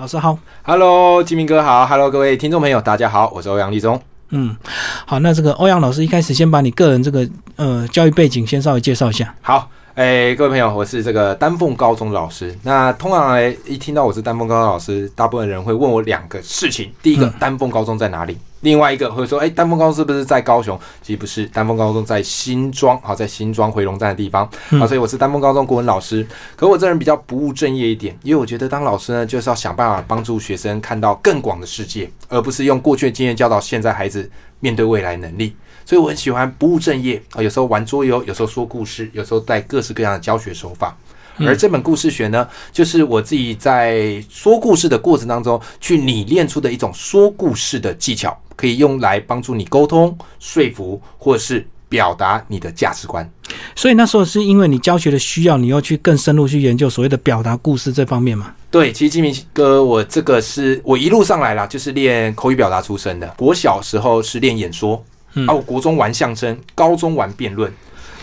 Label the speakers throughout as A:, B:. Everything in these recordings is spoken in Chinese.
A: 老师好。
B: Hello，金明哥好，Hello，各位听众朋友，大家好，我是欧阳立中。
A: 嗯，好，那这个欧阳老师一开始先把你个人这个呃教育背景先稍微介绍一下。
B: 好，哎、各位朋友，我是这个丹凤高中的老师。那通常来一听到我是丹凤高中老师，大部分人会问我两个事情：第一个，
A: 嗯
B: 丹凤高中在哪里？另外一个会说，哎、丹峰高中是不是在高雄？其实不是，丹峰高中在新庄，好，在新庄回龙站的地方。好，所以我是丹峰高中国文老师。可我这人比较不务正业一点，因为我觉得当老师呢，就是要想办法帮助学生看到更广的世界，而不是用过去的经验教导现在孩子面对未来能力。所以我很喜欢不务正业啊，有时候玩桌游，有时候说故事，有时候带各式各样的教学手法。而这本故事学呢，就是我自己在说故事的过程当中去拟练出的一种说故事的技巧，可以用来帮助你沟通、说服，或是表达你的价值观。
A: 所以那时候是因为你教学的需要，你要去更深入去研究所谓的表达故事这方面嘛？
B: 对，其实金明哥，我这个是我一路上来啦，就是练口语表达出身的。我小时候是练演说，
A: 嗯
B: 啊，我国中玩相声，高中玩辩论。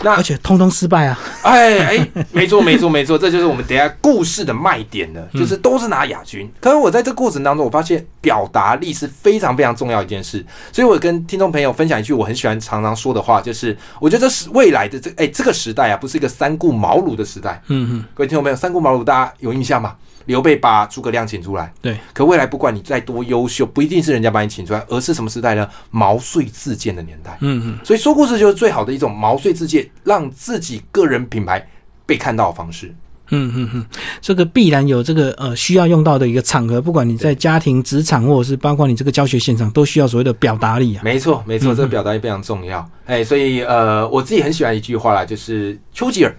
B: 那
A: 而且通通失败啊！
B: 哎哎，没错没错没错，这就是我们等下故事的卖点了，就是都是拿亚军。可是我在这过程当中，我发现表达力是非常非常重要一件事，所以我跟听众朋友分享一句我很喜欢常常说的话，就是我觉得这是未来的这哎这个时代啊，不是一个三顾茅庐的时代。
A: 嗯嗯，
B: 各位听众朋友，三顾茅庐大家有印象吗？刘备把诸葛亮请出来，
A: 对。
B: 可未来不管你再多优秀，不一定是人家把你请出来，而是什么时代呢？毛遂自荐的年代。
A: 嗯嗯，
B: 所以说故事就是最好的一种毛遂自荐，让自己个人品牌被看到的方式。
A: 嗯嗯嗯，这个必然有这个呃需要用到的一个场合，不管你在家庭、职场，或者是包括你这个教学现场，都需要所谓的表达力啊。
B: 没错，没错，这个表达力非常重要。哎，所以呃，我自己很喜欢一句话啦，就是丘吉尔。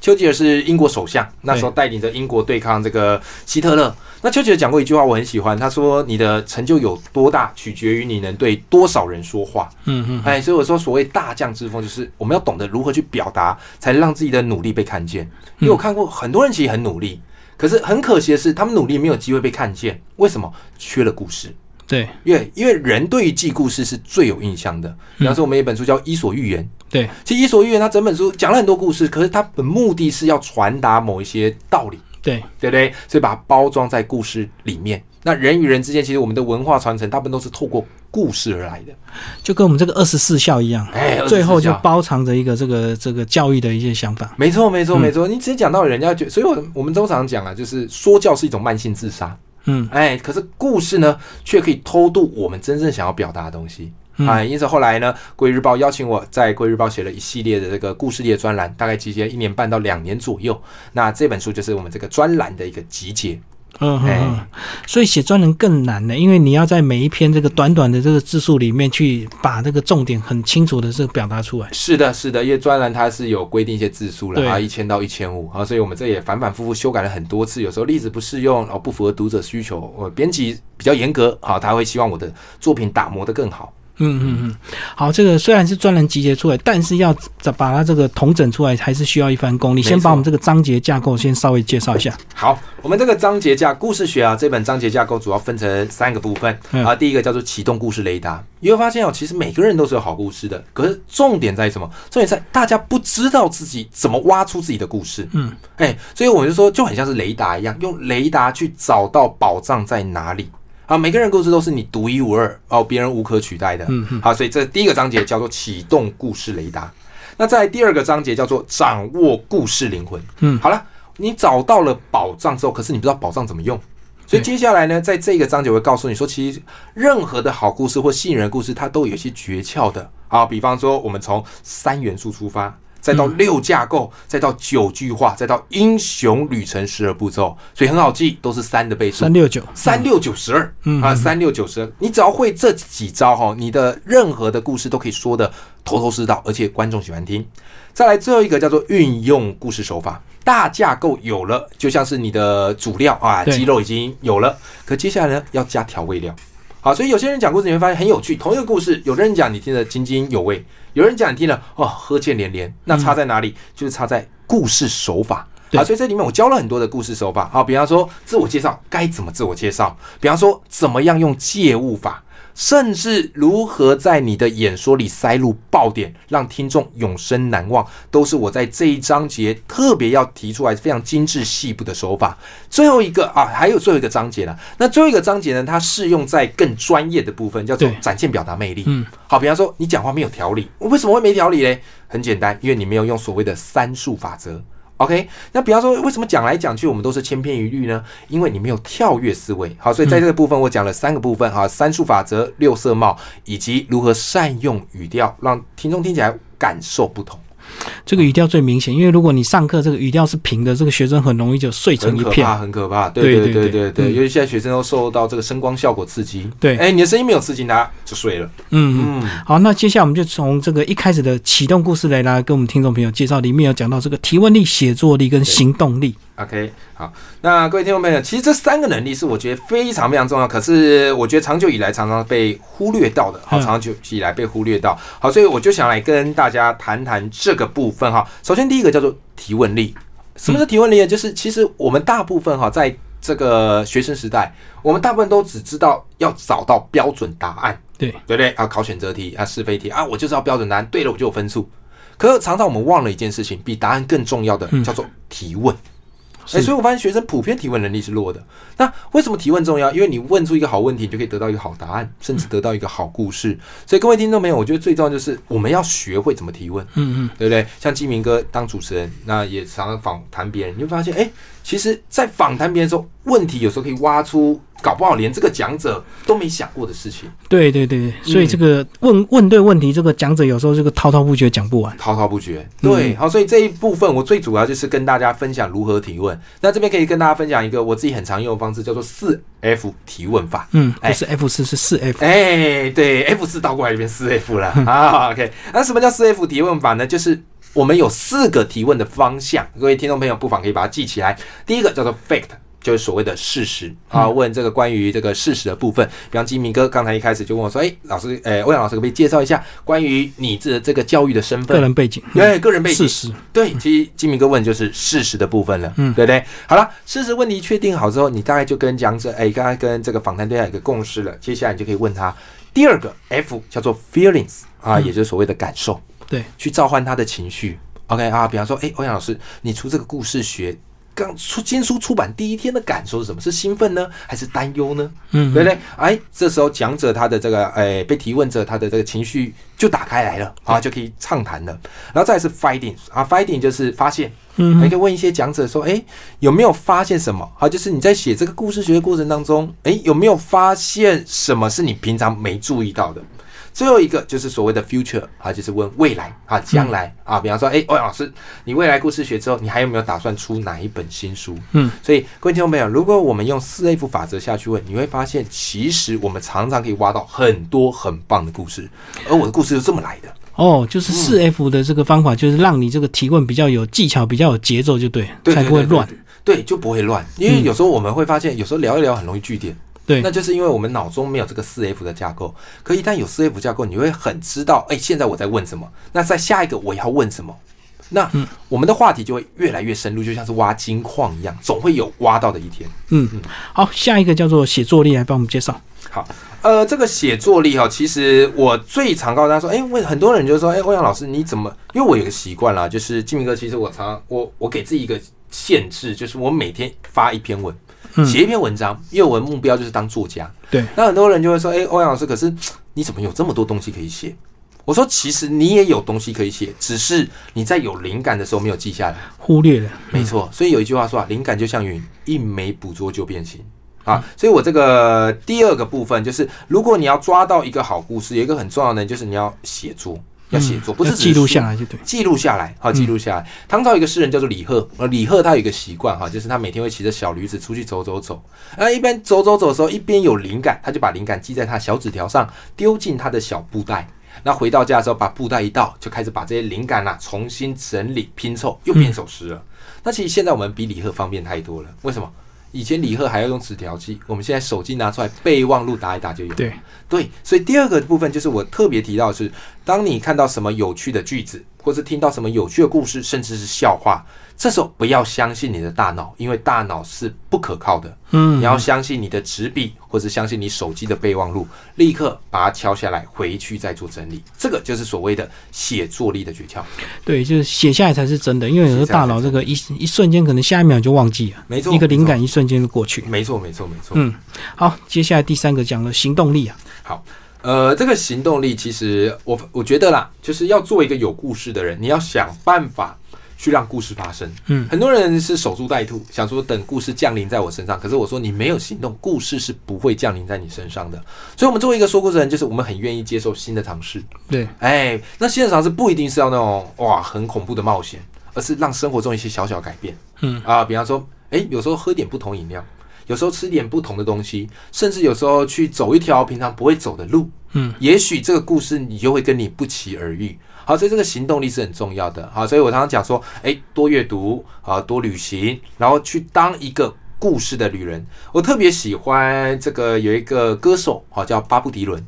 B: 丘吉尔是英国首相，那时候带领着英国对抗这个希特勒。那丘吉尔讲过一句话，我很喜欢，他说：“你的成就有多大，取决于你能对多少人说话。”
A: 嗯嗯，
B: 哎，所以我说，所谓大将之风，就是我们要懂得如何去表达，才能让自己的努力被看见。因为我看过很多人其实很努力，可是很可惜的是，他们努力没有机会被看见。为什么？缺了故事。
A: 对
B: 因为因为人对于记故事是最有印象的。比方说，我们有一本书叫《伊索寓言》，
A: 对，
B: 其实《伊索寓言》它整本书讲了很多故事，可是它的目的是要传达某一些道理，
A: 对，
B: 对不对？所以把它包装在故事里面。那人与人之间，其实我们的文化传承大部分都是透过故事而来的。
A: 就跟我们这个二十四孝一样，
B: 哎，
A: 最后就包藏着一个这个这个教育的一些想法。
B: 没错，没错，
A: 嗯
B: 没错。你直接讲到人家觉，所以我我们通常讲啊，就是说教是一种慢性自杀。
A: 嗯
B: 哎，可是故事呢，却可以偷渡我们真正想要表达的东西。
A: 嗯
B: 哎，因此后来呢，《贵日报》邀请我在《贵日报》写了一系列的这个故事列专栏，大概集结一年半到两年左右。那这本书就是我们这个专栏的一个集结。
A: 嗯所以写专栏更难呢，因为你要在每一篇这个短短的这个字数里面去把这个重点很清楚的这个表达出来。
B: 是的，是的，因为专栏它是有规定一些字数了
A: 对
B: 啊，一千到一千五啊，所以我们这也反反复复修改了很多次，有时候例子不适用，然后不符合读者需求，我编辑比较严格，好，他会希望我的作品打磨的更好。
A: 嗯嗯嗯，好，这个虽然是专栏集结出来，但是要把它这个统整出来，还是需要一番功力。先把我们这个章节架构先稍微介绍一下。
B: 好，我们这个章节架故事学啊，这本章节架构主要分成三个部分
A: 嗯
B: 啊。第一个叫做启动故事雷达，你会发现哦，其实每个人都是有好故事的，可是重点在于什么？重点在大家不知道自己怎么挖出自己的故事。
A: 嗯，
B: 哎，所以我就说，就很像是雷达一样，用雷达去找到宝藏在哪里。啊，每个人故事都是你独一无二哦，别人无可取代的。
A: 嗯嗯
B: 好，所以这第一个章节叫做启动故事雷达。那在第二个章节叫做掌握故事灵魂。
A: 嗯
B: 好了，你找到了宝藏之后，可是你不知道宝藏怎么用。所以接下来呢，在这个章节我会告诉你说，其实任何的好故事或吸引人的故事，它都有一些诀窍的。好，比方说，我们从三元素出发，再到六架构，再到九句话，再到英雄旅程十二步骤，所以很好记，都是三的倍数。
A: 三。六九，
B: 三六九十二。
A: 嗯。
B: 啊，三六九十二，你只要会这几招哈，你的任何的故事都可以说的头头是道，而且观众喜欢听。再来最后一个叫做运用故事手法，大架构有了，就像是你的主料啊，
A: 对。
B: 鸡肉已经有了，可接下来呢要加调味料。好，所以有些人讲故事你会发现很有趣，同一个故事，有的人讲你听得津津有味，有人讲你听了哦呵欠连连，那差在哪里？就是差在故事手法。啊，所以这里面我教了很多的故事手法。好，比方说自我介绍该怎么自我介绍，比方说怎么样用借物法，甚至如何在你的演说里塞入爆点，让听众永生难忘，都是我在这一章节特别要提出来非常精致细部的手法。最后一个啊，还有最后一个章节呢。那最后一个章节呢，它适用在更专业的部分，叫做展现表达魅力。
A: 嗯，
B: 好，比方说你讲话没有条理，为什么会没条理嘞？很简单，因为你没有用所谓的三数法则。OK，那比方说，为什么讲来讲去我们都是千篇一律呢？因为你没有跳跃思维。好，所以在这个部分我讲了三个部分哈，三数法则、六色帽，以及如何善用语调，让听众听起来感受不同。
A: 这个语调最明显，因为如果你上课这个语调是平的，这个学生很容易就碎成一片，
B: 很可怕，很可怕。对
A: 对
B: 对对
A: 对，
B: 尤其现在学生都受到这个声光效果刺激。
A: 对，
B: 哎，你的声音没有刺激他，就碎了。
A: 嗯嗯，好，那接下来我们就从这个一开始的启动故事来啦跟我们听众朋友介绍，里面有讲到这个提问力、写作力跟行动力。
B: OK，好，那各位听众朋友，其实这三个能力是我觉得非常非常重要，可是我觉得长久以来常常被忽略到的，好，
A: 嗯
B: 长久以来被忽略到，好，所以我就想来跟大家谈谈这个部分哈。首先第一个叫做提问力，什么是提问力呢？就是其实我们大部分哈，在这个学生时代，我们大部分都只知道要找到标准答案，
A: 对
B: 对不对？啊，考选择题啊，是非题啊，我就知道标准答案，对了我就有分数。可是常常我们忘了一件事情，比答案更重要的
A: 嗯
B: 叫做提问。哎、
A: 是
B: 所以我发现学生普遍提问能力是弱的。那为什么提问重要？因为你问出一个好问题，你就可以得到一个好答案，甚至得到一个好故事。所以各位听众朋友，我觉得最重要就是我们要学会怎么提问，
A: 嗯嗯，
B: 对不对？像金明哥当主持人，那也常常访谈别人，你会发现，哎、其实，在访谈别人的时候，问题有时候可以挖出，搞不好连这个讲者都没想过的事情，
A: 对对对，所以这个问问对问题，这个讲者有时候这个滔滔不绝讲不完。
B: 滔滔不绝。对，好，所以这一部分我最主要就是跟大家分享如何提问。那这边可以跟大家分享一个我自己很常用的方式，叫做四 F 提问法。
A: 嗯，
B: 哎
A: 不是 F 四是四 F。
B: 哎，对，F 四倒过来就变四 F 了 啊。OK，那什么叫四 F 提问法呢？就是我们有四个提问的方向，各位听众朋友不妨可以把它记起来。第一个叫做 fact。就是所谓的事实啊，问这个关于这个事实的部分，比方金明哥刚才一开始就问我说：“哎，老师，哎，欧阳老师可不可以介绍一下关于你这这个教育的身份？
A: 个人背景，
B: 对，个人背景
A: 事。实，
B: 对，其实金明哥问就是事实的部分了，
A: 嗯
B: 对不对？好了，事实问题确定好之后，你大概就跟讲者，哎，刚才跟这个访谈对象有一个共识了，接下来你就可以问他第二个 F 叫做 feelings 啊，
A: 嗯
B: 也就是所谓的感受，
A: 对，
B: 去召唤他的情绪。OK 啊，比方说，哎，欧阳老师，你出这个故事学。刚出新书出版第一天的感受是什么？是兴奋呢，还是担忧呢？
A: 嗯，
B: 对不对？哎，这时候讲者他的这个哎被提问者他的这个情绪就打开来了啊，就可以畅谈了。然后再来是 finding 啊，finding 就是发现，
A: 嗯
B: 你可以问一些讲者说，哎，有没有发现什么？好，就是你在写这个故事学的过程当中，哎，有没有发现什么是你平常没注意到的？最后一个就是所谓的 future 啊，就是问未来啊，将来啊，比方说，哎，欧阳老师，你未来故事学之后，你还有没有打算出哪一本新书？
A: 嗯，
B: 所以各位听众朋友，如果我们用四 F 法则下去问，你会发现，其实我们常常可以挖到很多很棒的故事，而我的故事是这么来的。
A: 哦，就是四 F 的这个方法，就是让你这个提问比较有技巧，比较有节奏，就对，
B: 对
A: 才不会乱。
B: 对就不会乱。因为有时候我们会发现，有时候聊一聊很容易聚点，
A: 对
B: 那就是因为我们脑中没有这个四 F 的架构。可一旦有四 F 架构，你会很知道，哎，现在我在问什么，那在下一个我要问什么。那我们的话题就会越来越深入，就像是挖金矿一样，总会有挖到的一天。
A: 嗯，嗯好，下一个叫做写作力，来帮我们介绍。
B: 好，呃，这个写作力哈，其实我最常告诉大家说，哎、为很多人就说，哎、欧阳老师你怎么？因为我有个习惯啦，就是金明哥，其实我常我我给自己一个限制，就是我每天发一篇文，
A: 嗯
B: 写一篇文章，因为我的目标就是当作家。
A: 对，
B: 那很多人就会说，哎、欧阳老师，可是你怎么有这么多东西可以写？我说，其实你也有东西可以写，只是你在有灵感的时候没有记下来。
A: 忽略了。
B: 没错，所以有一句话说啊，灵感就像云，一没捕捉就变形。啊，所以我这个第二个部分就是，如果你要抓到一个好故事，有一个很重要的就是你要写作，要写作，不是
A: 记录下
B: 来。
A: 就对。
B: 记录下来，好，记录下来。唐朝有一个诗人叫做李贺，呃，李贺他有一个习惯哈，就是他每天会骑着小驴子出去走走走，那，一边走走走的时候，一边有灵感，他就把灵感记在他小纸条上，丢进他的小布袋。那回到家的时候，把布袋一倒，就开始把这些灵感啊重新整理拼凑，又变首诗了。那其实现在我们比李贺方便太多了，为什么？以前李贺还要用纸条记，我们现在手机拿出来备忘录打一打就有。
A: 对，
B: 对，所以第二个部分就是我特别提到的是，当你看到什么有趣的句子，或是听到什么有趣的故事，甚至是笑话，这时候不要相信你的大脑，因为大脑是不可靠的。
A: 嗯
B: 你要相信你的纸笔，或者相信你手机的备忘录，立刻把它敲下来，回去再做整理。这个就是所谓的写作力的诀窍。
A: 对，就是写下来才是真的，因为有时候大脑这个一一瞬间可能下一秒就忘记了，
B: 没错
A: 一个灵感一瞬间就过去。
B: 没错，没错，没错。
A: 嗯，好，接下来第三个讲了行动力啊，
B: 好，呃，这个行动力其实我我觉得啦，就是要做一个有故事的人，你要想办法去让故事发生。
A: 嗯
B: 很多人是守株待兔，想说等故事降临在我身上，可是我说你没有行动，故事是不会降临在你身上的。所以，我们作为一个说故事的人，就是我们很愿意接受新的尝试。
A: 对，
B: 哎，那新的尝试不一定是要那种哇很恐怖的冒险，而是让生活中一些小小改变。
A: 嗯
B: 啊，比方说，哎，有时候喝点不同饮料，有时候吃点不同的东西，甚至有时候去走一条平常不会走的路。
A: 嗯，
B: 也许这个故事你就会跟你不期而遇。好，所以这个行动力是很重要的。好，所以我常常讲说，哎，多阅读啊，多旅行，然后去当一个故事的旅人。我特别喜欢这个有一个歌手，好叫巴布迪伦。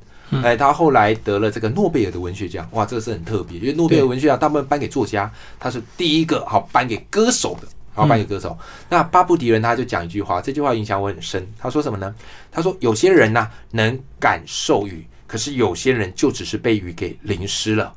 B: 哎，他后来得了这个诺贝尔的文学奖，哇，这个是很特别，因为诺贝尔文学奖大部分颁给作家，他是第一个好颁给歌手的，好颁给歌手。那巴布迪人他就讲一句话，这句话影响我很深。他说什么呢？他说有些人呐、能感受雨，可是有些人就只是被雨给淋湿了。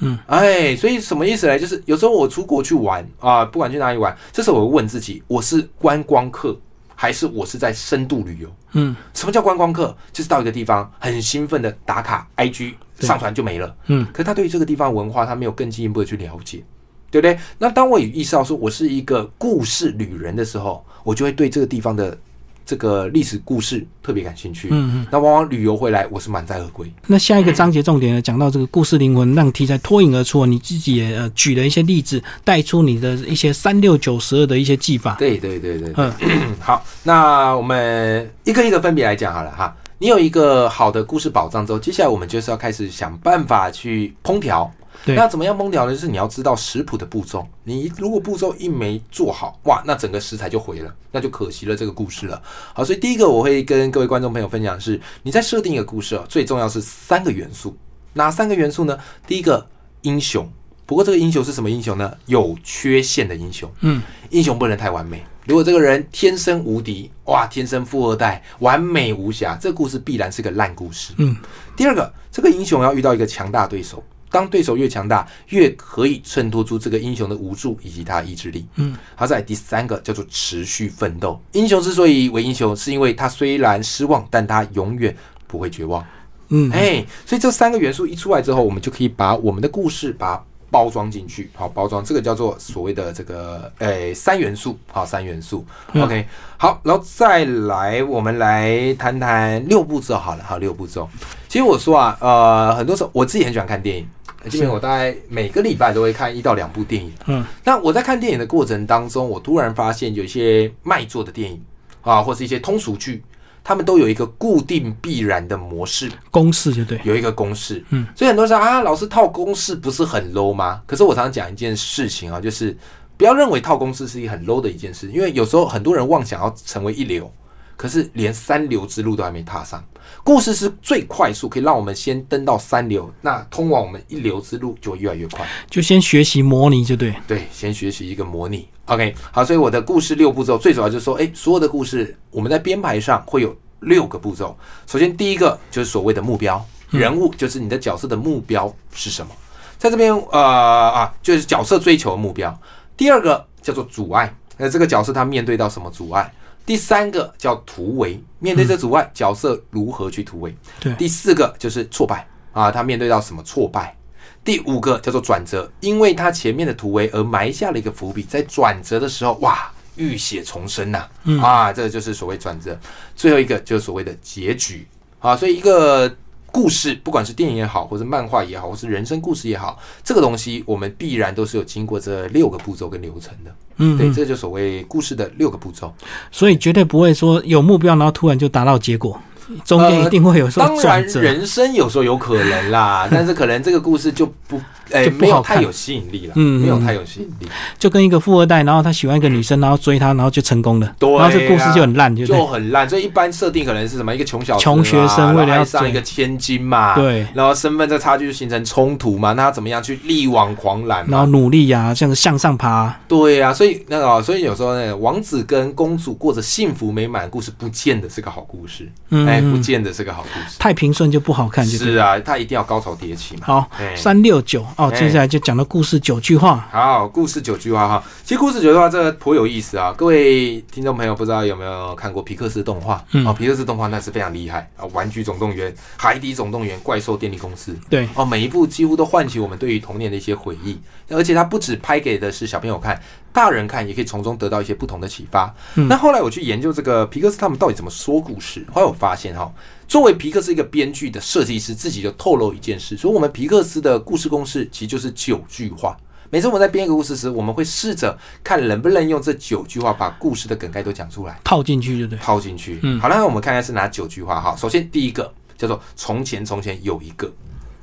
A: 嗯，
B: 哎，所以什么意思呢？就是有时候我出国去玩啊，不管去哪里玩，这时候我会问自己，我是观光客还是我是在深度旅游？
A: 嗯
B: 什么叫观光客？就是到一个地方很兴奋的打卡 IG 上传就没了。
A: 嗯，
B: 可是他对于这个地方文化，他没有更进一步的去了解，对不对？那当我有意识到说我是一个故事旅人的时候，我就会对这个地方的这个历史故事特别感兴趣。
A: 嗯嗯。
B: 那往往旅游回来，我是满载而归。
A: 那下一个章节重点呢，讲到这个故事灵魂，让题材脱颖而出。你自己也呃举了一些例子，带出你的一些三六九十二的一些技法。
B: 对对对对，
A: 嗯
B: 好，那我们一个一个分别来讲好了哈。你有一个好的故事宝藏之后，接下来我们就是要开始想办法去烹调。
A: 对
B: 那怎么样烹调呢？就是你要知道食谱的步骤。你如果步骤一没做好，哇，那整个食材就毁了，那就可惜了这个故事了。好，所以第一个我会跟各位观众朋友分享的是，你在设定一个故事啊，最重要是三个元素。哪三个元素呢？第一个英雄，不过这个英雄是什么英雄呢？有缺陷的英雄。
A: 嗯，
B: 英雄不能太完美。如果这个人天生无敌，哇，天生富二代，完美无瑕，这个故事必然是个烂故事。
A: 嗯，
B: 第二个，这个英雄要遇到一个强大对手，当对手越强大，越可以衬托出这个英雄的无助以及他的意志力。
A: 嗯，
B: 好，再来第三个叫做持续奋斗。英雄之所以为英雄，是因为他虽然失望，但他永远不会绝望。
A: 嗯，
B: 哎，所以这三个元素一出来之后，我们就可以把我们的故事把它包装进去，好包装，这个叫做所谓的这个诶、三元素，好三元素
A: 嗯
B: ，OK，好，然后再来我们来谈谈六步骤好了，好六步骤。其实我说啊，呃，很多时候我自己很喜欢看电影，基本我大概每个礼拜都会看一到两部电影。
A: 嗯，
B: 那我在看电影的过程当中，我突然发现有一些卖座的电影啊，或是一些通俗剧，他们都有一个固定必然的模式。
A: 公式就对。
B: 有一个公式，
A: 嗯，
B: 所以很多人说啊，老师套公式不是很 low 吗？可是我常常讲一件事情啊，就是不要认为套公式是一个很 low 的一件事，因为有时候很多人妄想要成为一流，可是连三流之路都还没踏上。故事是最快速，可以让我们先登到三流，那通往我们一流之路就会越来越快。
A: 就先学习模拟就对。
B: 对，先学习一个模拟。OK，好，所以我的故事六步骤最主要就是说，诶，所有的故事我们在编排上会有六个步骤。首先，第一个就是所谓的目标，人物就是你的角色的目标是什么，在这边呃啊，就是角色追求的目标。第二个叫做阻碍，那这个角色他面对到什么阻碍？第三个叫突围，面对这阻碍，角色如何去突围？
A: 对
B: 第四个就是挫败啊，他面对到什么挫败？第五个叫做转折，因为他前面的突围而埋下了一个伏笔，在转折的时候，哇，浴血重生呐、
A: 嗯
B: 啊，这个就是所谓转折。最后一个就是所谓的结局啊，所以一个故事，不管是电影也好，或是漫画也好，或是人生故事也好，这个东西我们必然都是有经过这六个步骤跟流程的。
A: 嗯，
B: 对，
A: 嗯
B: 这就所谓故事的六个步骤。
A: 所以绝对不会说有目标，然后突然就达到结果。中间一定会有时候
B: 当然。人生有时候有可能啦，但是可能这个故事就不，哎、
A: 就
B: 没有太有吸引力了，
A: 嗯
B: 没有太有吸引力，
A: 就跟一个富二代，然后他喜欢一个女生，然后追她，然后就成功了，
B: 对啊
A: 然后这故事就很烂？
B: 就很烂。所以一般设定可能是什么？一个穷小
A: 穷学生为了
B: 爱上一个千金嘛，
A: 对，
B: 然后身份这差距就形成冲突嘛，那他怎么样去力挽狂澜
A: 然后？努力呀、这样向上爬、
B: 对啊，所以那个哦，所以有时候那个王子跟公主过着幸福美满的故事，不见得是个好故事，
A: 嗯，
B: 哎，不
A: 嗯
B: 见得是个好故事。
A: 太平顺就不好看。
B: 是啊，它一定要高潮迭起嘛。
A: 好，
B: 哎
A: 三六九哦，
B: 哎
A: 接下来就讲到故事九句话。
B: 好，故事九句话哈。其实故事九句话这个颇有意思啊。各位听众朋友，不知道有没有看过皮克斯动画？
A: 嗯
B: 哦，皮克斯动画那是非常厉害啊，《玩具总动员》《海底总动员》《怪兽电力公司》
A: 对，
B: 哦，每一部几乎都唤起我们对于童年的一些回忆。而且它不止拍给的是小朋友看，大人看也可以从中得到一些不同的启发。
A: 嗯
B: 那后来我去研究这个皮克斯他们到底怎么说故事，后来我发现哈、作为皮克斯一个编剧的设计师，自己就透露一件事，说我们皮克斯的故事公式其实就是九句话。每次我们在编一个故事时，我们会试着看能不能用这九句话把故事的梗概都讲出来，
A: 套进去，对不对？
B: 套进去。
A: 嗯
B: 好了，那我们看看是哪九句话哈。首先第一个叫做“从前从前有一个”，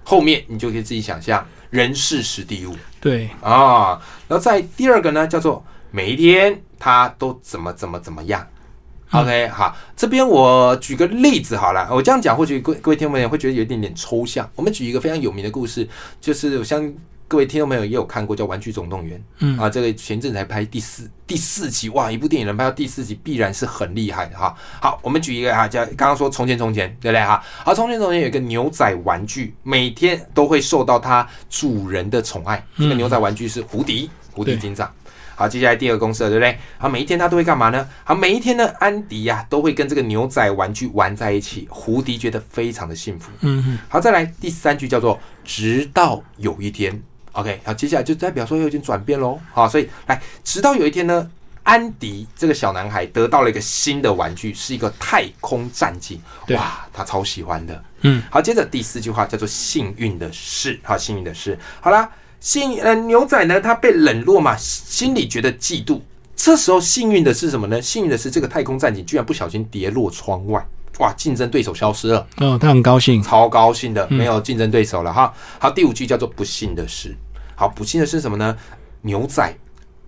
B: 后面你就可以自己想象人事时地物
A: 对，
B: 啊。然后在第二个呢，叫做每一天他都怎么怎么怎么样。OK，好，这边我举个例子好了，我这样讲或许各各位听众朋友会觉得有一点点抽象。我们举一个非常有名的故事，就是我相信各位听众朋友也有看过，叫《玩具总动员》。
A: 嗯
B: 啊，这个前阵子才拍第四第四集，哇，一部电影能拍到第四集，必然是很厉害的哈。好，我们举一个啊，叫刚刚说从前从前，对不对哈？好，从前从前有一个牛仔玩具，每天都会受到它主人的宠爱。这个牛仔玩具是胡迪，胡迪警长。好，接下来第二个公社，对不对？好，每一天他都会干嘛呢？好，每一天呢，安迪呀、都会跟这个牛仔玩具玩在一起，胡迪觉得非常的幸福。
A: 嗯嗯，
B: 好，再来第三句叫做“直到有一天 ”，OK，好，接下来就代表说有点转变喽。好，所以来，直到有一天呢，安迪这个小男孩得到了一个新的玩具，是一个太空战机，
A: 对
B: 哇，他超喜欢的。
A: 嗯，
B: 好，接着第四句话叫做“幸运的事”，好，幸运的事，好啦，幸呃牛仔呢，他被冷落嘛，心里觉得嫉妒。这时候幸运的是什么呢？幸运的是这个太空战警居然不小心跌落窗外，哇，竞争对手消失了。
A: 哦，他很高兴。
B: 超高兴的，没有竞争对手了哈。好，第五句叫做不幸的事。好，不幸的是什么呢？牛仔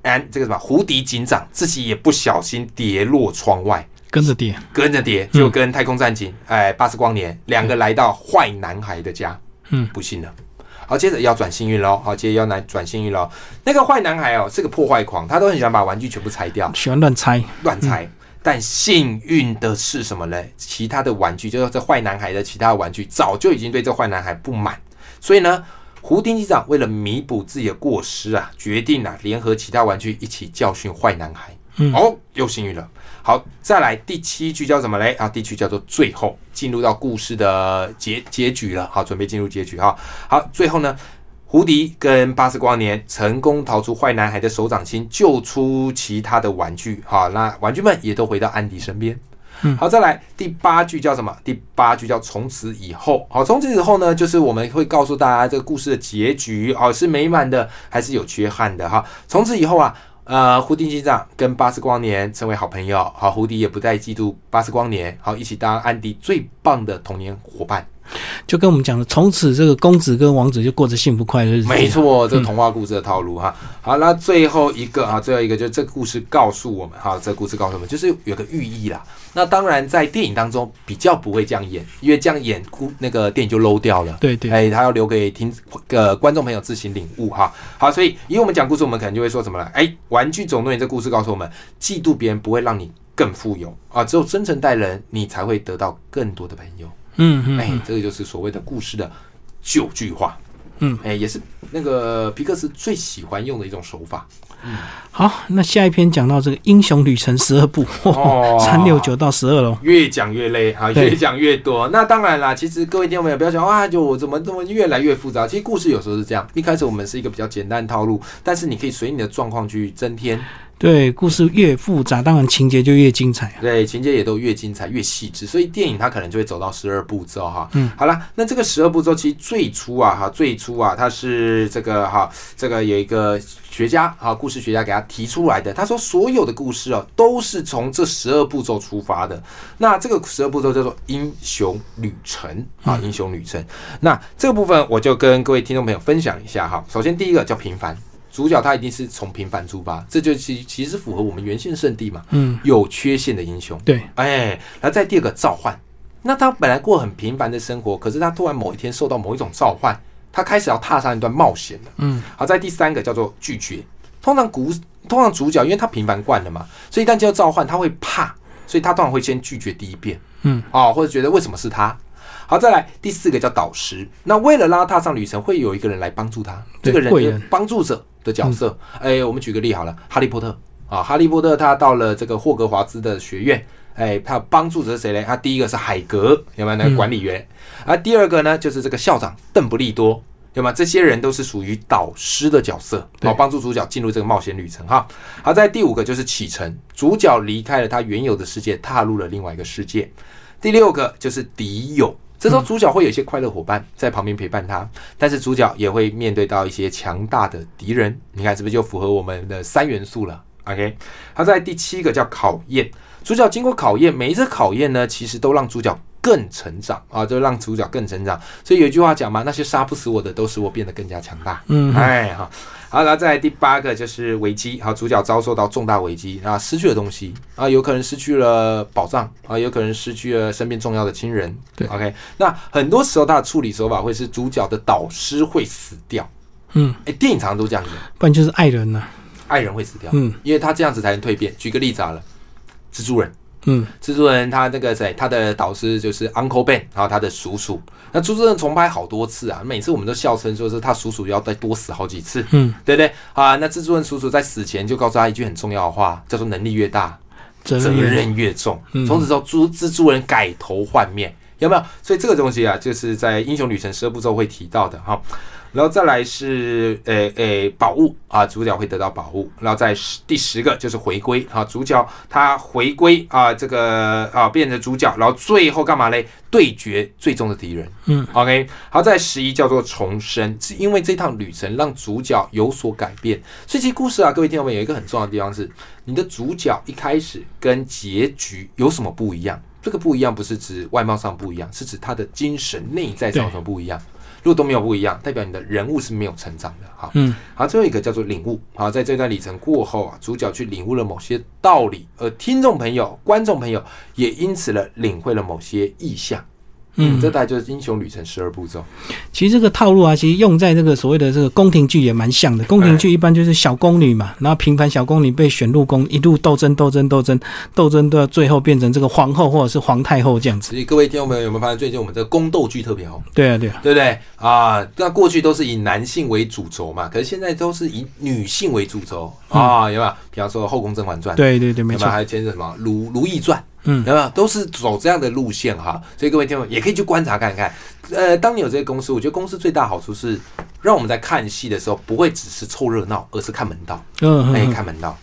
B: 安这个什么胡迪警长自己也不小心跌落窗外，
A: 跟着跌，
B: 跟着跌，就跟太空战警哎巴斯光年两个来到坏男孩的家，
A: 嗯，
B: 不幸了。好，接着要转幸运喽。好，接着要来转幸运喽。那个坏男孩哦，是个破坏狂，他都很喜欢把玩具全部拆掉。
A: 喜欢乱拆。
B: 乱猜。但幸运的是什么呢？其他的玩具，就是这坏男孩的其他的玩具，早就已经对这坏男孩不满，所以呢，胡丁机长为了弥补自己的过失啊，决定啊联合其他玩具一起教训坏男孩。
A: 嗯
B: 哦，又幸运了。好，再来第七句叫什么嘞？啊，第七句叫做最后，进入到故事的结结局了。好，准备进入结局哈。好，最后呢，胡迪跟巴斯光年成功逃出坏男孩的手掌心，救出其他的玩具。好，那玩具们也都回到安迪身边。
A: 嗯
B: 好，再来第八句叫什么？第八句叫从此以后。好，从此以后呢，就是我们会告诉大家这个故事的结局，哦，是美满的还是有缺憾的哈。从此以后啊，呃，胡迪机长跟巴斯光年成为好朋友，好，胡迪也不再嫉妒巴斯光年，好，一起当安迪最棒的童年伙伴。
A: 就跟我们讲的，从此这个公子跟王子就过着幸福快乐的日子。
B: 没错，这个童话故事的套路哈。好，那最后一个啊，最后一个就是这个故事告诉我们哈，这个故事告诉我们就是有个寓意啦。那当然在电影当中比较不会这样演，因为这样演故那个电影就 low 掉了。
A: 对对
B: 哎，他要留给听呃观众朋友自行领悟哈。好，所以以我们讲故事，我们可能就会说什么了？哎，《玩具总动员》这故事告诉我们，嫉妒别人不会让你更富有啊，只有真诚待人，你才会得到更多的朋友。哎
A: 嗯嗯嗯，，
B: 这个就是所谓的故事的九句话。
A: 嗯，
B: 哎，也是那个皮克斯最喜欢用的一种手法。
A: 嗯好，那下一篇讲到这个英雄旅程十二部，
B: 哦
A: 三六九到十二喽。
B: 越讲越累啊，
A: 对
B: 越讲越多。那当然啦，其实各位听众朋友不要想啊，就我怎么这么越来越复杂。其实故事有时候是这样，一开始我们是一个比较简单的套路，但是你可以随你的状况去增添。
A: 对，故事越复杂，当然情节就越精彩啊。
B: 对，情节也都越精彩越细致，所以电影它可能就会走到十二步骤哈。
A: 嗯，
B: 好了，那这个十二步骤其实最初啊哈，最初啊，它是这个哈，这个有一个学家哈，故事学家给他提出来的。他说所有的故事啊，都是从这十二步骤出发的。那这个十二步骤叫做英雄旅程啊，英雄旅程。那这个部分我就跟各位听众朋友分享一下哈。首先第一个叫平凡。主角他一定是从平凡出发，这就其其实符合我们原先圣地嘛。
A: 嗯，
B: 有缺陷的英雄。
A: 对，
B: 哎，然后再第二个召唤，那他本来过很平凡的生活，可是他突然某一天受到某一种召唤，他开始要踏上一段冒险了。
A: 嗯，
B: 好，在第三个叫做拒绝。通常古通常主角因为他平凡惯了嘛，所以一旦接到召唤，他会怕，所以他通常会先拒绝第一遍。
A: 嗯，
B: 哦，或者觉得为什么是他？好，再来第四个叫导师。那为了让他踏上旅程，会有一个人来帮助他，这个人帮助者的角色。哎、我们举个例好了，哈利波特啊，哈利波特他到了这个霍格华兹的学院，哎，他帮助者是谁嘞？他第一个是海格，有没有那个管理员？啊，第二个呢就是这个校长邓布利多。有吗？这些人都是属于导师的角色，
A: 对
B: 好帮助主角进入这个冒险旅程哈。好，在第五个就是启程，主角离开了他原有的世界，踏入了另外一个世界。第六个就是敌友，这时候主角会有一些快乐伙伴在旁边陪伴他，但是主角也会面对到一些强大的敌人。你看是不是就符合我们的三元素了？OK，好，在第七个叫考验，主角经过考验，每一次考验呢，其实都让主角更成长啊，就让主角更成长。所以有一句话讲嘛，那些杀不死我的，都使我变得更加强大。
A: 嗯，
B: 哎哈，好，然后再来第八个就是危机，好，主角遭受到重大危机，啊，失去了东西啊，有可能失去了宝藏啊，有可能失去了身边重要的亲人。
A: 对
B: ，OK，那很多时候他的处理手法会是主角的导师会死掉。
A: 嗯，
B: 哎，电影常常都这样演，
A: 不然就是爱人呐、
B: 爱人会死掉，
A: 嗯
B: 因为他这样子才能蜕变。举个例子好了，蜘蛛人。
A: 嗯，
B: 蜘蛛人他那个谁，他的导师就是 Uncle Ben，然后他的叔叔。那蜘蛛人重拍好多次啊，每次我们都笑称说是他叔叔要再多死好几次，
A: 嗯，
B: 对不对？啊，那蜘蛛人叔叔在死前就告诉他一句很重要的话，叫做能力越大，责
A: 责任
B: 任越重。
A: 嗯
B: 从此之后，蜘蜘蛛人改头换面，有没有？所以这个东西啊，就是在英雄旅程十二步骤会提到的哈。然后再来是诶诶宝物啊，主角会得到宝物。然后在十第十个就是回归啊，主角他回归啊，这个啊变成主角，然后最后干嘛嘞？对决最终的敌人。
A: 嗯
B: ，OK。好，在十一叫做重生，是因为这趟旅程让主角有所改变。所以其实故事啊，各位听众们有一个很重要的地方是，你的主角一开始跟结局有什么不一样？这个不一样不是指外貌上不一样，是指他的精神内在上有什么不一样。如果都没有不一样，代表你的人物是没有成长的。好，
A: 嗯，
B: 好，最后一个叫做领悟。好，在这段旅程过后啊，主角去领悟了某些道理，而听众朋友、观众朋友也因此了领会了某些意象。
A: 嗯
B: 这大概就是英雄旅程十二步骤。
A: 其实这个套路啊，其实用在这个所谓的这个宫廷剧也蛮像的。宫廷剧一般就是小宫女嘛，然后平凡小宫女被选入宫，一路斗争、斗争、斗争、斗争，到最后变成这个皇后或者是皇太后这样子。
B: 所以各位听众朋友有没有发现，最近我们这个宫斗剧特别红？
A: 对啊，对啊，
B: 对不对啊？那过去都是以男性为主轴嘛，可是现在都是以女性为主轴啊，有没有？比方说《后宫甄嬛传》，
A: 对对对，没错。
B: 还有前阵什么《如如懿传》，
A: 嗯
B: 有没有？都是走这样的路线哈。所以各位听众也可以去观察看看。呃，当你有这些公司，我觉得公司最大好处是让我们在看戏的时候不会只是凑热闹，而是看门道，哎，
A: 嗯嗯嗯。
B: 看门道。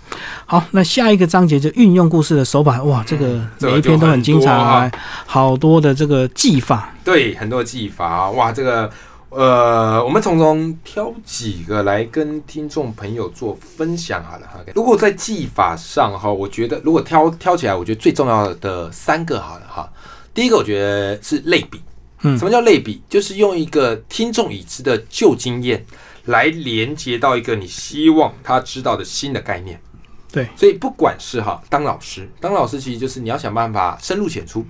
A: 好，那下一个章节就运用故事的手法，哇，这个每一篇都很精彩好多的这个技法。
B: 对，很多技法，哇，这个呃，我们从中挑几个来跟听众朋友做分享好了哈。如果在技法上哈，我觉得如果挑挑起来，我觉得最重要的三个好了哈。第一个，我觉得是类比。
A: 嗯
B: 什么叫类比？就是用一个听众已知的旧经验来连接到一个你希望他知道的新的概念。
A: 对，
B: 所以不管是哈当老师，当老师其实就是你要想办法深入浅出，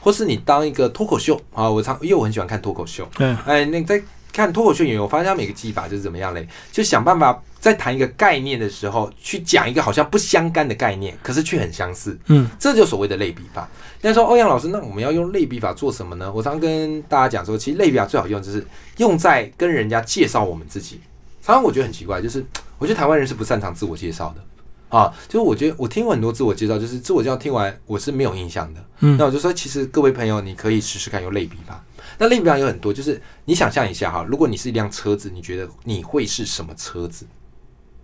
B: 或是你当一个脱口秀啊，我常因为我很喜欢看脱口秀，
A: 对，
B: 哎，那在看脱口秀演员，我发现他每个技法就是怎么样嘞？就想办法在谈一个概念的时候，去讲一个好像不相干的概念，可是却很相似。
A: 嗯，
B: 这就所谓的类比法。那说欧阳老师，那我们要用类比法做什么呢？我常跟大家讲说，其实类比法最好用就是用在跟人家介绍我们自己。常常我觉得很奇怪，就是我觉得台湾人是不擅长自我介绍的。啊，就是我觉得我听过很多自我介绍，就是自我介绍听完我是没有印象的。
A: 嗯
B: 那我就说，其实各位朋友，你可以试试看用类比吧。那类比法有很多，就是你想象一下哈，如果你是一辆车子，你觉得你会是什么车子？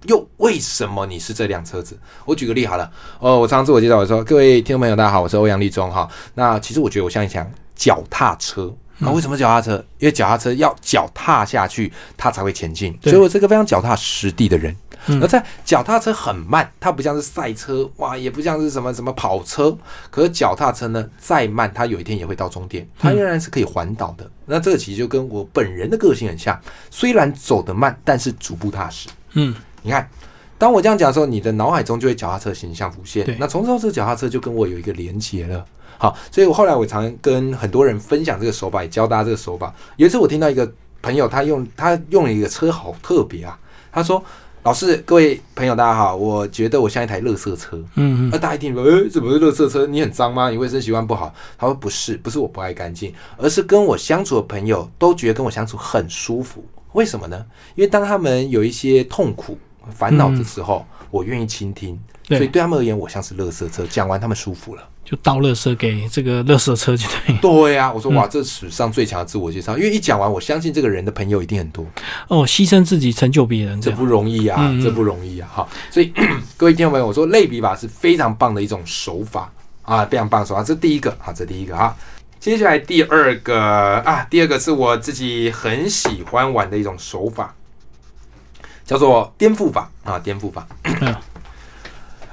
B: 又为什么你是这辆车子？我举个例好了，哦，我常常自我介绍我说，各位听众朋友，大家好，我是欧阳立中哈。那其实我觉得我像一辆脚踏车。那为什么脚踏车？因为脚踏车要脚踏下去，它才会前进。所以我是个非常脚踏实地的人。而在脚踏车很慢，它不像是赛车，哇，也不像是什么什么跑车。可是脚踏车呢，再慢，它有一天也会到终点，它仍然是可以环岛的。那这个其实就跟我本人的个性很像，虽然走得慢，但是逐步踏实。嗯，你看，当我这样讲的时候，你的脑海中就会脚踏车形象浮现。那从这个脚踏车就跟我有一个连结了。好，所以我后来我常跟很多人分享这个手法，也教大家这个手法。有一次我听到一个朋友，他用他用了一个车，好特别啊。他说：“老师，各位朋友，大家好，我觉得我像一台垃圾车。”嗯嗯。那大家一听说，哎，怎么是垃圾车？你很脏吗？你卫生习惯不好？他说：“不是，不是我不爱干净，而是跟我相处的朋友都觉得跟我相处很舒服。为什么呢？因为当他们有一些痛苦、烦恼的时候，我愿意倾听。所以对他们而言，我像是垃圾车。讲完，他们舒服了。”
A: 就倒垃圾给这个垃圾车就对。
B: 对呀，我说哇，这史上最强的自我介绍，因为一讲完，我相信这个人的朋友一定很多。
A: 哦，牺牲自己成就别人，
B: 这不容易啊，这不容易啊！哈，所以各位听众朋友，我说类比法是非常棒的一种手法啊，非常棒的手法。这第一个，好，这第一个啊。接下来第二个啊，第二个是我自己很喜欢玩的一种手法，叫做颠覆法啊，颠覆法。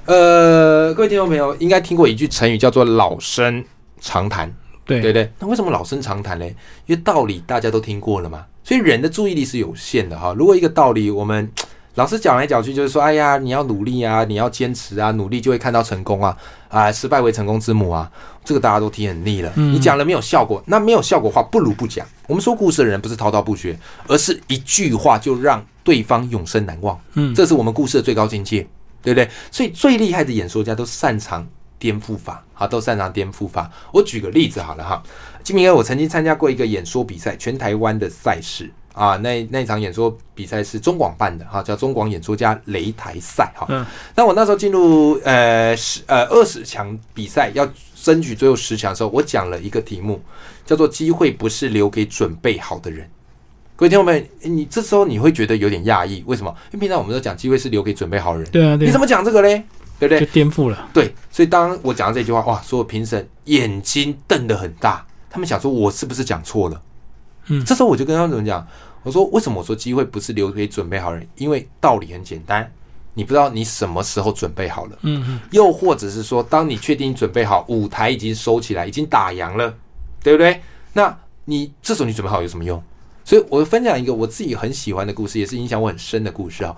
B: 呃，各位听众朋友应该听过一句成语，叫做“老生常谈”，
A: 对
B: 对对。那为什么老生常谈嘞？因为道理大家都听过了嘛，所以人的注意力是有限的哈。如果一个道理我们老是讲来讲去，就是说，哎呀，你要努力啊，你要坚持啊，努力就会看到成功啊，啊，失败为成功之母啊，这个大家都听很腻了。你讲了没有效果，那没有效果话，不如不讲。我们说故事的人不是滔滔不绝，而是一句话就让对方永生难忘。嗯，这是我们故事的最高境界。对不对？所以最厉害的演说家都擅长颠覆法，好，都擅长颠覆法。我举个例子好了哈，金明哥，我曾经参加过一个演说比赛，全台湾的赛事啊，那那场演说比赛是中广办的哈，叫中广演说家擂台赛哈。嗯。那我那时候进入呃十呃二十强比赛，要争取最后十强的时候，我讲了一个题目，叫做“机会不是留给准备好的人”。各位听众们，你这时候你会觉得有点讶异，为什么？因为平常我们都讲机会是留给准备好人。
A: 对啊，
B: 你怎么讲这个嘞？对不对？
A: 就颠覆了。
B: 对，所以当我讲到这句话，哇，所有评审眼睛瞪得很大，他们想说我是不是讲错了？嗯，这时候我就跟他们怎么讲？我说为什么我说机会不是留给准备好人？因为道理很简单，你不知道你什么时候准备好了。嗯嗯。又或者是说，当你确定准备好，舞台已经收起来，已经打烊了，对不对？那你这时候你准备好有什么用？所以我分享一个我自己很喜欢的故事，也是影响我很深的故事啊。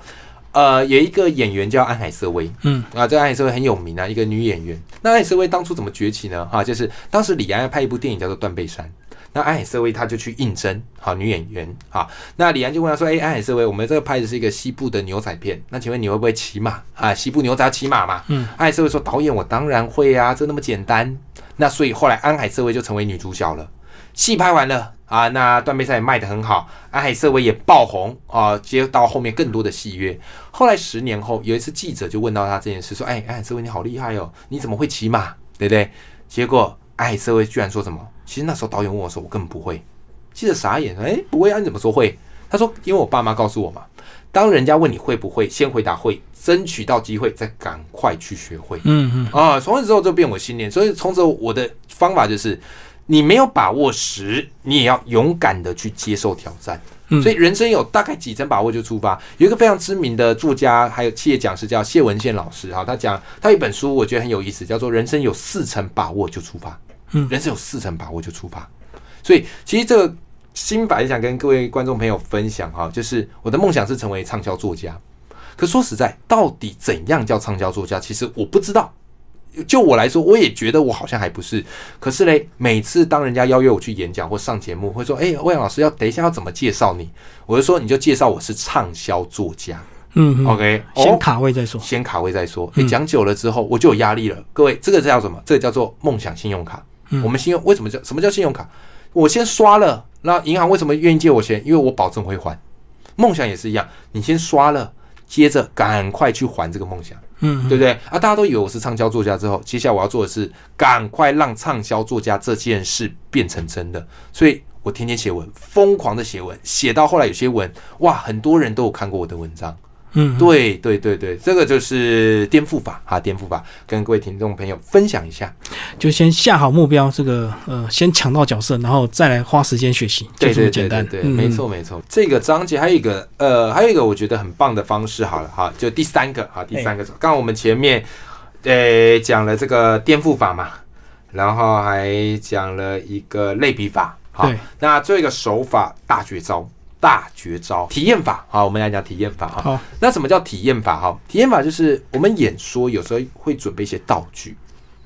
B: 呃，有一个演员叫安海瑟薇，嗯啊，这个安海瑟薇很有名啊，一个女演员。那安海瑟薇当初怎么崛起呢？哈，就是当时李安要拍一部电影叫做《断背山》，那安海瑟薇她就去应征，好女演员，啊，那李安就问她说：“哎，安海瑟薇，我们这个拍的是一个西部的牛仔片，那请问你会不会骑马啊？西部牛仔骑马嘛？”嗯，安海瑟薇说：“导演，我当然会啊，这那么简单。”那所以后来安海瑟薇就成为女主角了。戏拍完了啊，那断背山也卖得很好，安海瑟薇也爆红啊，接到后面更多的戏约。后来十年后，有一次记者就问到他这件事，说：“哎，安海瑟薇你好厉害哦，你怎么会骑马？对不对？”结果安海瑟薇居然说什么？其实那时候导演问我说：“我根本不会。”记者傻眼，哎，不会啊？你怎么说会？他说：“因为我爸妈告诉我嘛，当人家问你会不会，先回答会，争取到机会再赶快去学会。”嗯嗯啊，从此之后就变我信念，所以从此我的方法就是。你没有把握时，你也要勇敢的去接受挑战。所以人生有大概几成把握就出发。有一个非常知名的作家，还有企业讲师叫谢文宪老师哈，他讲他一本书，我觉得很有意思，叫做《人生有四成把握就出发》。嗯，人生有四成把握就出发。所以其实这个心法也想跟各位观众朋友分享哈，就是我的梦想是成为畅销作家。可说实在，到底怎样叫畅销作家？其实我不知道。就我来说，我也觉得我好像还不是。可是嘞，每次当人家邀约我去演讲或上节目，会说：“哎，魏阳老师要等一下要怎么介绍你？”我就说：“你就介绍我是畅销作家。”嗯，OK，
A: 先卡位再说，
B: 先卡位再说。你讲久了之后，我就有压力了。各位，这个叫什么？这个叫做梦想信用卡。我们信用为什么叫什么叫信用卡？我先刷了，那银行为什么愿意借我钱？因为我保证会还。梦想也是一样，你先刷了，接着赶快去还这个梦想。嗯，对不对啊？大家都以为我是畅销作家之后，接下来我要做的是赶快让畅销作家这件事变成真的。所以我天天写文，疯狂的写文，写到后来有些文哇，很多人都有看过我的文章
A: 嗯，
B: 对对对对，这个就是颠覆法哈，颠覆法，跟各位听众朋友分享一下。
A: 就先下好目标，这个呃，先抢到角色，然后再来花时间学习，就这么简单。
B: 对，没错没错。这个章节还有一个呃，还有一个我觉得很棒的方式，好了哈，就第三个哈，第三个，刚刚我们前面呃讲了这个颠覆法嘛，然后还讲了一个类比法，好
A: 对，
B: 那最后一个手法大绝招。大绝招体验法，好，我们来讲体验法哈。
A: 好，
B: 那什么叫体验法？哈，体验法就是我们演说有时候会准备一些道具，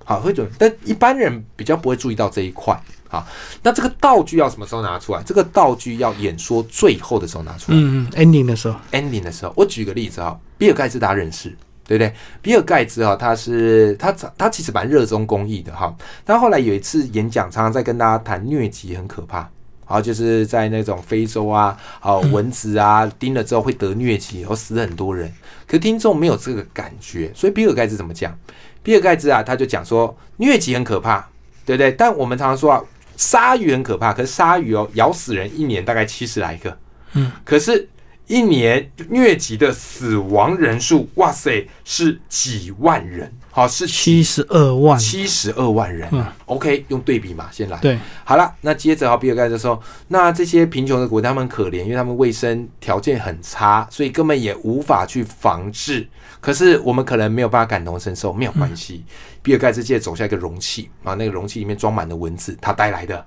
B: 好，会准，但一般人比较不会注意到这一块。好，那这个道具要什么时候拿出来？这个道具要演说最后的时候拿出来、
A: 嗯嗯，ending 的时候
B: ，e n d i n g 的时候。我举个例子哈，比尔盖茨大家认识，对不对？比尔盖茨啊，他是他他其实蛮热衷公益的哈，他后来有一次演讲，常常在跟大家谈疟疾很可怕。好，就是在那种非洲啊，好蚊子啊叮了之后会得疟疾，然后死很多人。可听众没有这个感觉，所以比尔盖茨怎么讲？比尔盖茨啊，他就讲说疟疾很可怕，对不对？但我们常常说啊，鲨鱼很可怕，可是鲨鱼哦咬死人一年大概七十来个，
A: 嗯，
B: 可是一年疟疾的死亡人数，哇塞，是几万人，好是
A: 七十二万，
B: 七十二万人。
A: 嗯
B: OK，用对比嘛，先来。
A: 对，
B: 好了，那接着哈，比尔盖茨说，那这些贫穷的国家他们可怜，因为他们卫生条件很差，所以根本也无法去防治。可是我们可能没有办法感同身受，没有关系。比尔盖茨接着走下一个容器啊，那个容器里面装满了蚊子，他带来的。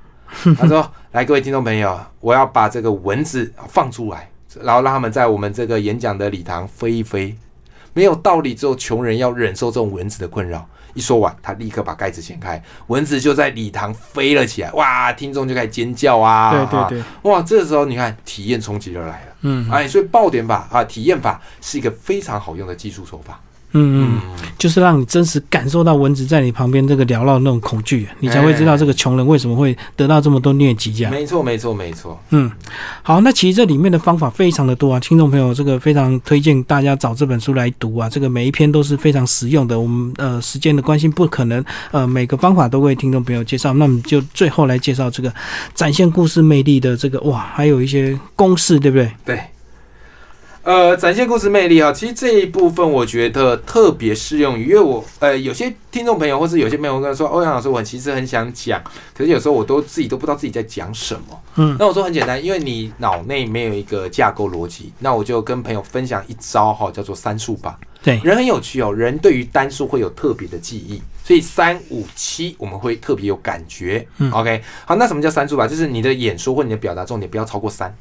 B: 他说：“来，各位听众朋友，我要把这个蚊子放出来，然后让他们在我们这个演讲的礼堂飞一飞。没有道理，只有穷人要忍受这种蚊子的困扰。”一说完，他立刻把盖子掀开，蚊子就在礼堂飞了起来。哇，听众就开始尖叫啊！
A: 对对对，
B: 哇，这时候你看体验冲击就来了。
A: 嗯
B: 哎，所以爆点法啊，体验法是一个非常好用的技术手法。
A: 嗯嗯，就是让你真实感受到蚊子在你旁边这个缭绕的那种恐惧，你才会知道这个穷人为什么会得到这么多疟疾这样。
B: 没错，没错，没错。
A: 嗯，好，那其实这里面的方法非常的多啊，听众朋友，这个非常推荐大家找这本书来读啊，这个每一篇都是非常实用的。我们呃时间的关系不可能呃每个方法都为听众朋友介绍，那我们就最后来介绍这个展现故事魅力的这个哇，还有一些公式，对不对？
B: 对，呃，展现故事魅力啊，其实这一部分我觉得特别适用于，因为我呃有些听众朋友或是有些朋友跟我说，欧阳老师，我其实很想讲，可是有时候我都自己都不知道自己在讲什么。
A: 嗯
B: 那我说很简单，因为你脑内没有一个架构逻辑，那我就跟朋友分享一招哈，叫做三数法。
A: 对，
B: 人很有趣哦，人对于单数会有特别的记忆，所以三五七我们会特别有感觉。
A: 嗯
B: OK，好，那什么叫三数法？就是你的演说或你的表达重点不要超过三，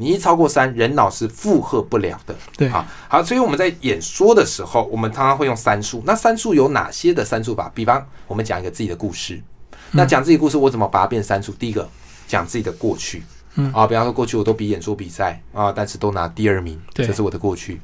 B: 你一超过三，人脑是负荷不了的。
A: 对
B: 啊，好，所以我们在演说的时候，我们常常会用三数。那三数有哪些的三数法？比方我们讲一个自己的故事，那讲自己故事，我怎么把它变三数？第一个讲自己的过去。
A: 嗯
B: 啊，比方说过去我都比演说比赛啊，但是都拿第二名，这是我的过去。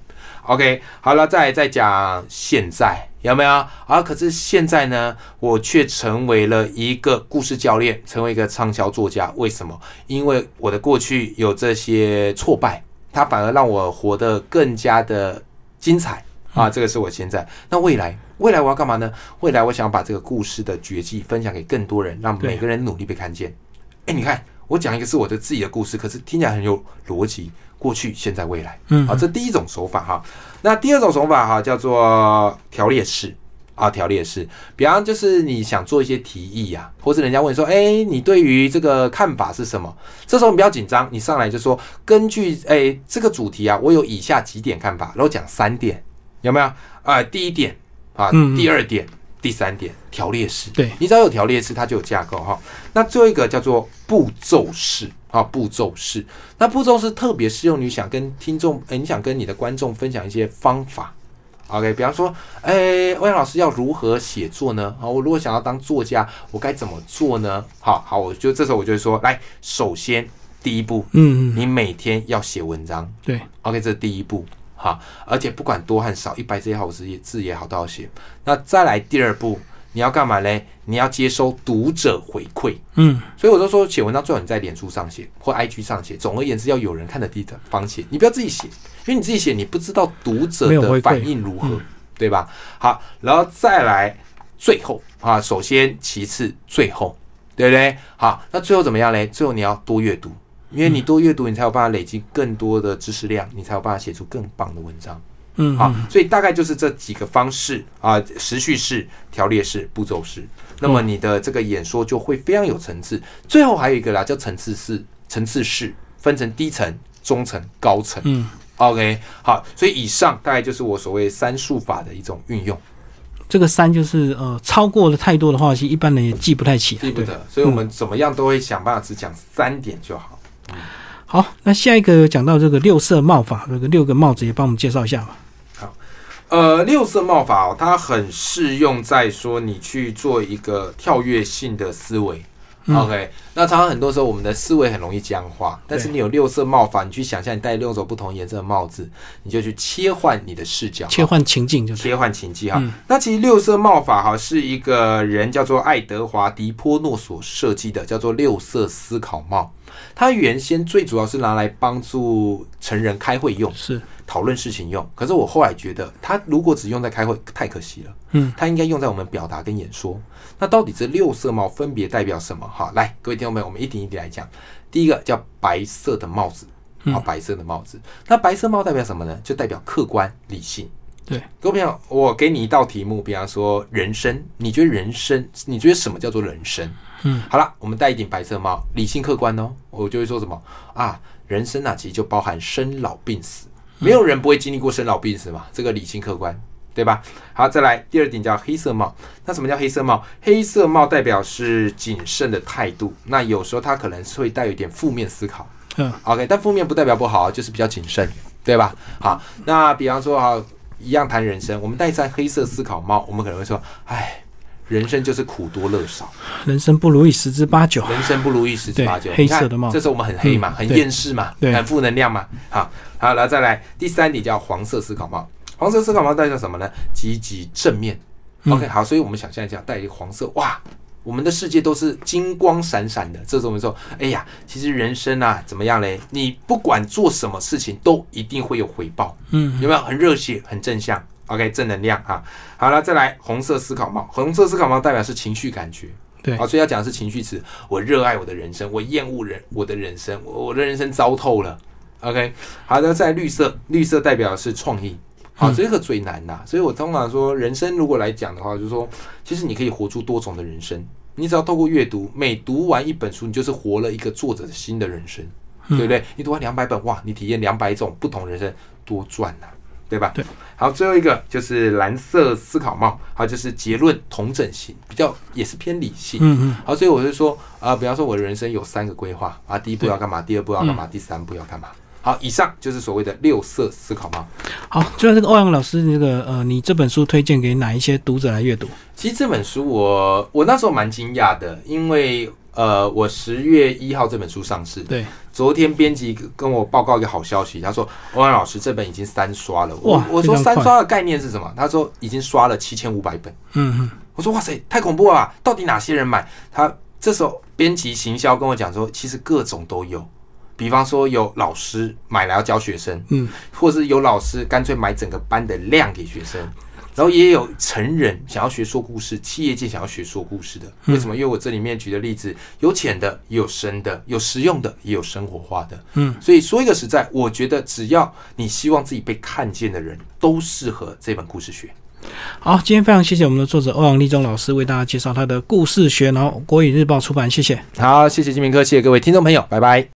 B: OK，好了，再来再讲现在有没有啊？可是现在呢，我却成为了一个故事教练，成为一个畅销作家。为什么？因为我的过去有这些挫败，它反而让我活得更加的精彩啊！这个是我现在。那未来，未来我要干嘛呢？未来我想把这个故事的绝技分享给更多人，让每个人努力被看见。哎，你看，我讲一个是我的自己的故事，可是听起来很有逻辑。过去、现在、未来，
A: 嗯
B: 好，这第一种手法哈。那第二种手法哈，叫做条列式啊，条列式。比方就是你想做一些提议呀、或是人家问说，哎、你对于这个看法是什么？这时候你不要紧张，你上来就说，根据哎、这个主题啊，我有以下几点看法，然后讲三点，有没有？啊、第一点啊，第二点。第三点条列式，
A: 对
B: 你只要有条列式，它就有架构哈。那最后一个叫做步骤式啊，步骤式。那步骤式特别适用于想跟听众，哎、你想跟你的观众分享一些方法。OK，比方说，哎、欧阳老师要如何写作呢？好，我如果想要当作家，我该怎么做呢？好好，我就这时候我就会说，来，首先第一步，
A: 嗯嗯，
B: 你每天要写文章。
A: 对
B: ，OK，这是第一步。好，而且不管多和少，一百字也好，五十字也好，都要写。那再来第二步，你要干嘛嘞？你要接收读者回馈。
A: 嗯
B: 所以我就说，写文章最好你在脸书上写或 IG 上写。总而言之，要有人看的地方写，你不要自己写，因为你自己写，你不知道读者的反应如何，
A: 嗯
B: 对吧？好，然后再来最后啊，首先其次最后，对不对？好，那最后怎么样嘞？最后你要多阅读，因为你多阅读，你才有办法累积更多的知识量，你才有办法写出更棒的文章。
A: 嗯，
B: 好
A: 嗯，
B: 所以大概就是这几个方式啊，时序式、条列式、步骤式。那么你的这个演说就会非常有层次。最后还有一个啦，叫层次式，层次式分成低层、中层、高层。
A: 嗯
B: ，OK，好，所以以上大概就是我所谓三术法的一种运用，
A: 这个三就是呃超过了太多的话，其实一般人也记不太起
B: 记不得，所以我们怎么样都会想办法只讲三点就好。
A: 好，那下一个讲到这个六色帽法，这个六个帽子也帮我们介绍一下吧。
B: 呃，六色帽法哦，它很适用在说你去做一个跳跃性的思维。
A: 嗯
B: OK，那常常很多时候我们的思维很容易僵化，但是你有六色帽法，你去想象你戴六种不同颜色的帽子，你就去切换你的视角，
A: 切换情境就是。
B: 切换情境哈。
A: 嗯
B: 那其实六色帽法哈是一个人叫做爱德华·迪波诺所设计的，叫做六色思考帽。它原先最主要是拿来帮助成人开会用。
A: 是，
B: 讨论事情用。可是我后来觉得，它如果只用在开会，太可惜了。
A: 嗯，
B: 它应该用在我们表达跟演说。那到底这六色帽分别代表什么？哈，来，各位听众朋友，我们一点一点来讲。第一个叫白色的帽子，好，白色的帽子。那白色帽代表什么呢？就代表客观理性。
A: 对，
B: 各位朋友，我给你一道题目，比方说人生，你觉得人生，你觉得什么叫做人生？
A: 嗯，
B: 好了，我们戴一顶白色帽，理性客观哦，我就会说什么啊？人生啊，其实就包含生老病死，没有人不会经历过生老病死嘛，这个理性客观，对吧？好，再来第二顶叫黑色帽。那什么叫黑色帽？黑色帽代表是谨慎的态度，那有时候它可能是会带有一点负面思考。
A: 嗯
B: ，OK，但负面不代表不好，就是比较谨慎，对吧？好，那比方说哈，一样谈人生，我们戴上黑色思考帽，我们可能会说，哎，人生就是苦多乐少，
A: 人生不如意十之八九。
B: 人生不如意十之八九。
A: 黑色的帽
B: 这时候我们很黑嘛，很厌世嘛，很负能量嘛。好，好，然后再来第三点叫黄色思考帽。黄色思考帽代表什么呢？积极正面。
A: 嗯
B: OK，好，所以我们想象一下，戴一个黄色，哇，我们的世界都是金光闪闪的。这时候我们说，哎呀，其实人生啊，怎么样嘞？你不管做什么事情，都一定会有回报。
A: 嗯，
B: 有没有很热血、很正向？OK，正能量哈。好了，再来红色思考帽。红色思考帽代表是情绪感觉。
A: 对
B: 好，所以要讲的是情绪词。我热爱我的人生，我厌恶人我的人生，我我的人生糟透了。OK，好的，在绿色，绿色代表的是创意。好，
A: 嗯
B: 这个最难呐、所以我通常说，人生如果来讲的话，就是说，其实你可以活出多种的人生。你只要透过阅读，每读完一本书，你就是活了一个作者的新的人生，对不对？你读完两百本，哇，你体验两百种不同人生，多赚呐、对吧？
A: 对。
B: 好，最后一个就是蓝色思考帽，好，就是结论同整型，比较也是偏理性。
A: 嗯嗯，
B: 好，所以我就说啊、比方说我的人生有三个规划啊，第一步要干嘛，第二步要干
A: 嗯
B: 嘛，第三步要干嘛。好，以上就是所谓的六色思考帽。
A: 好，最后这个欧阳老师，这个呃，你这本书推荐给哪一些读者来阅读？
B: 其实这本书我我那时候蛮惊讶的，因为呃，我十月一号这本书上市，
A: 对，
B: 昨天编辑跟我报告一个好消息，他说欧阳老师这本已经三刷了。我
A: 哇
B: 我说三刷的概念是什么？他说已经刷了七千五百本。
A: 嗯嗯，
B: 我说哇塞，太恐怖了吧！到底哪些人买？他这时候编辑行销跟我讲说，其实各种都有。比方说有老师买来要教学生，
A: 嗯，
B: 或是有老师干脆买整个班的量给学生，然后也有成人想要学说故事，企业界想要学说故事的。为什么？因为我这里面举的例子有浅的，也有深的，有实用的，也有生活化的。
A: 嗯，
B: 所以说一个实在，我觉得只要你希望自己被看见的人，都适合这本故事学。
A: 好，今天非常谢谢我们的作者欧阳立中老师为大家介绍他的故事学，然后国语日报出版，谢谢。
B: 好，谢谢金明科，谢谢各位听众朋友，拜拜。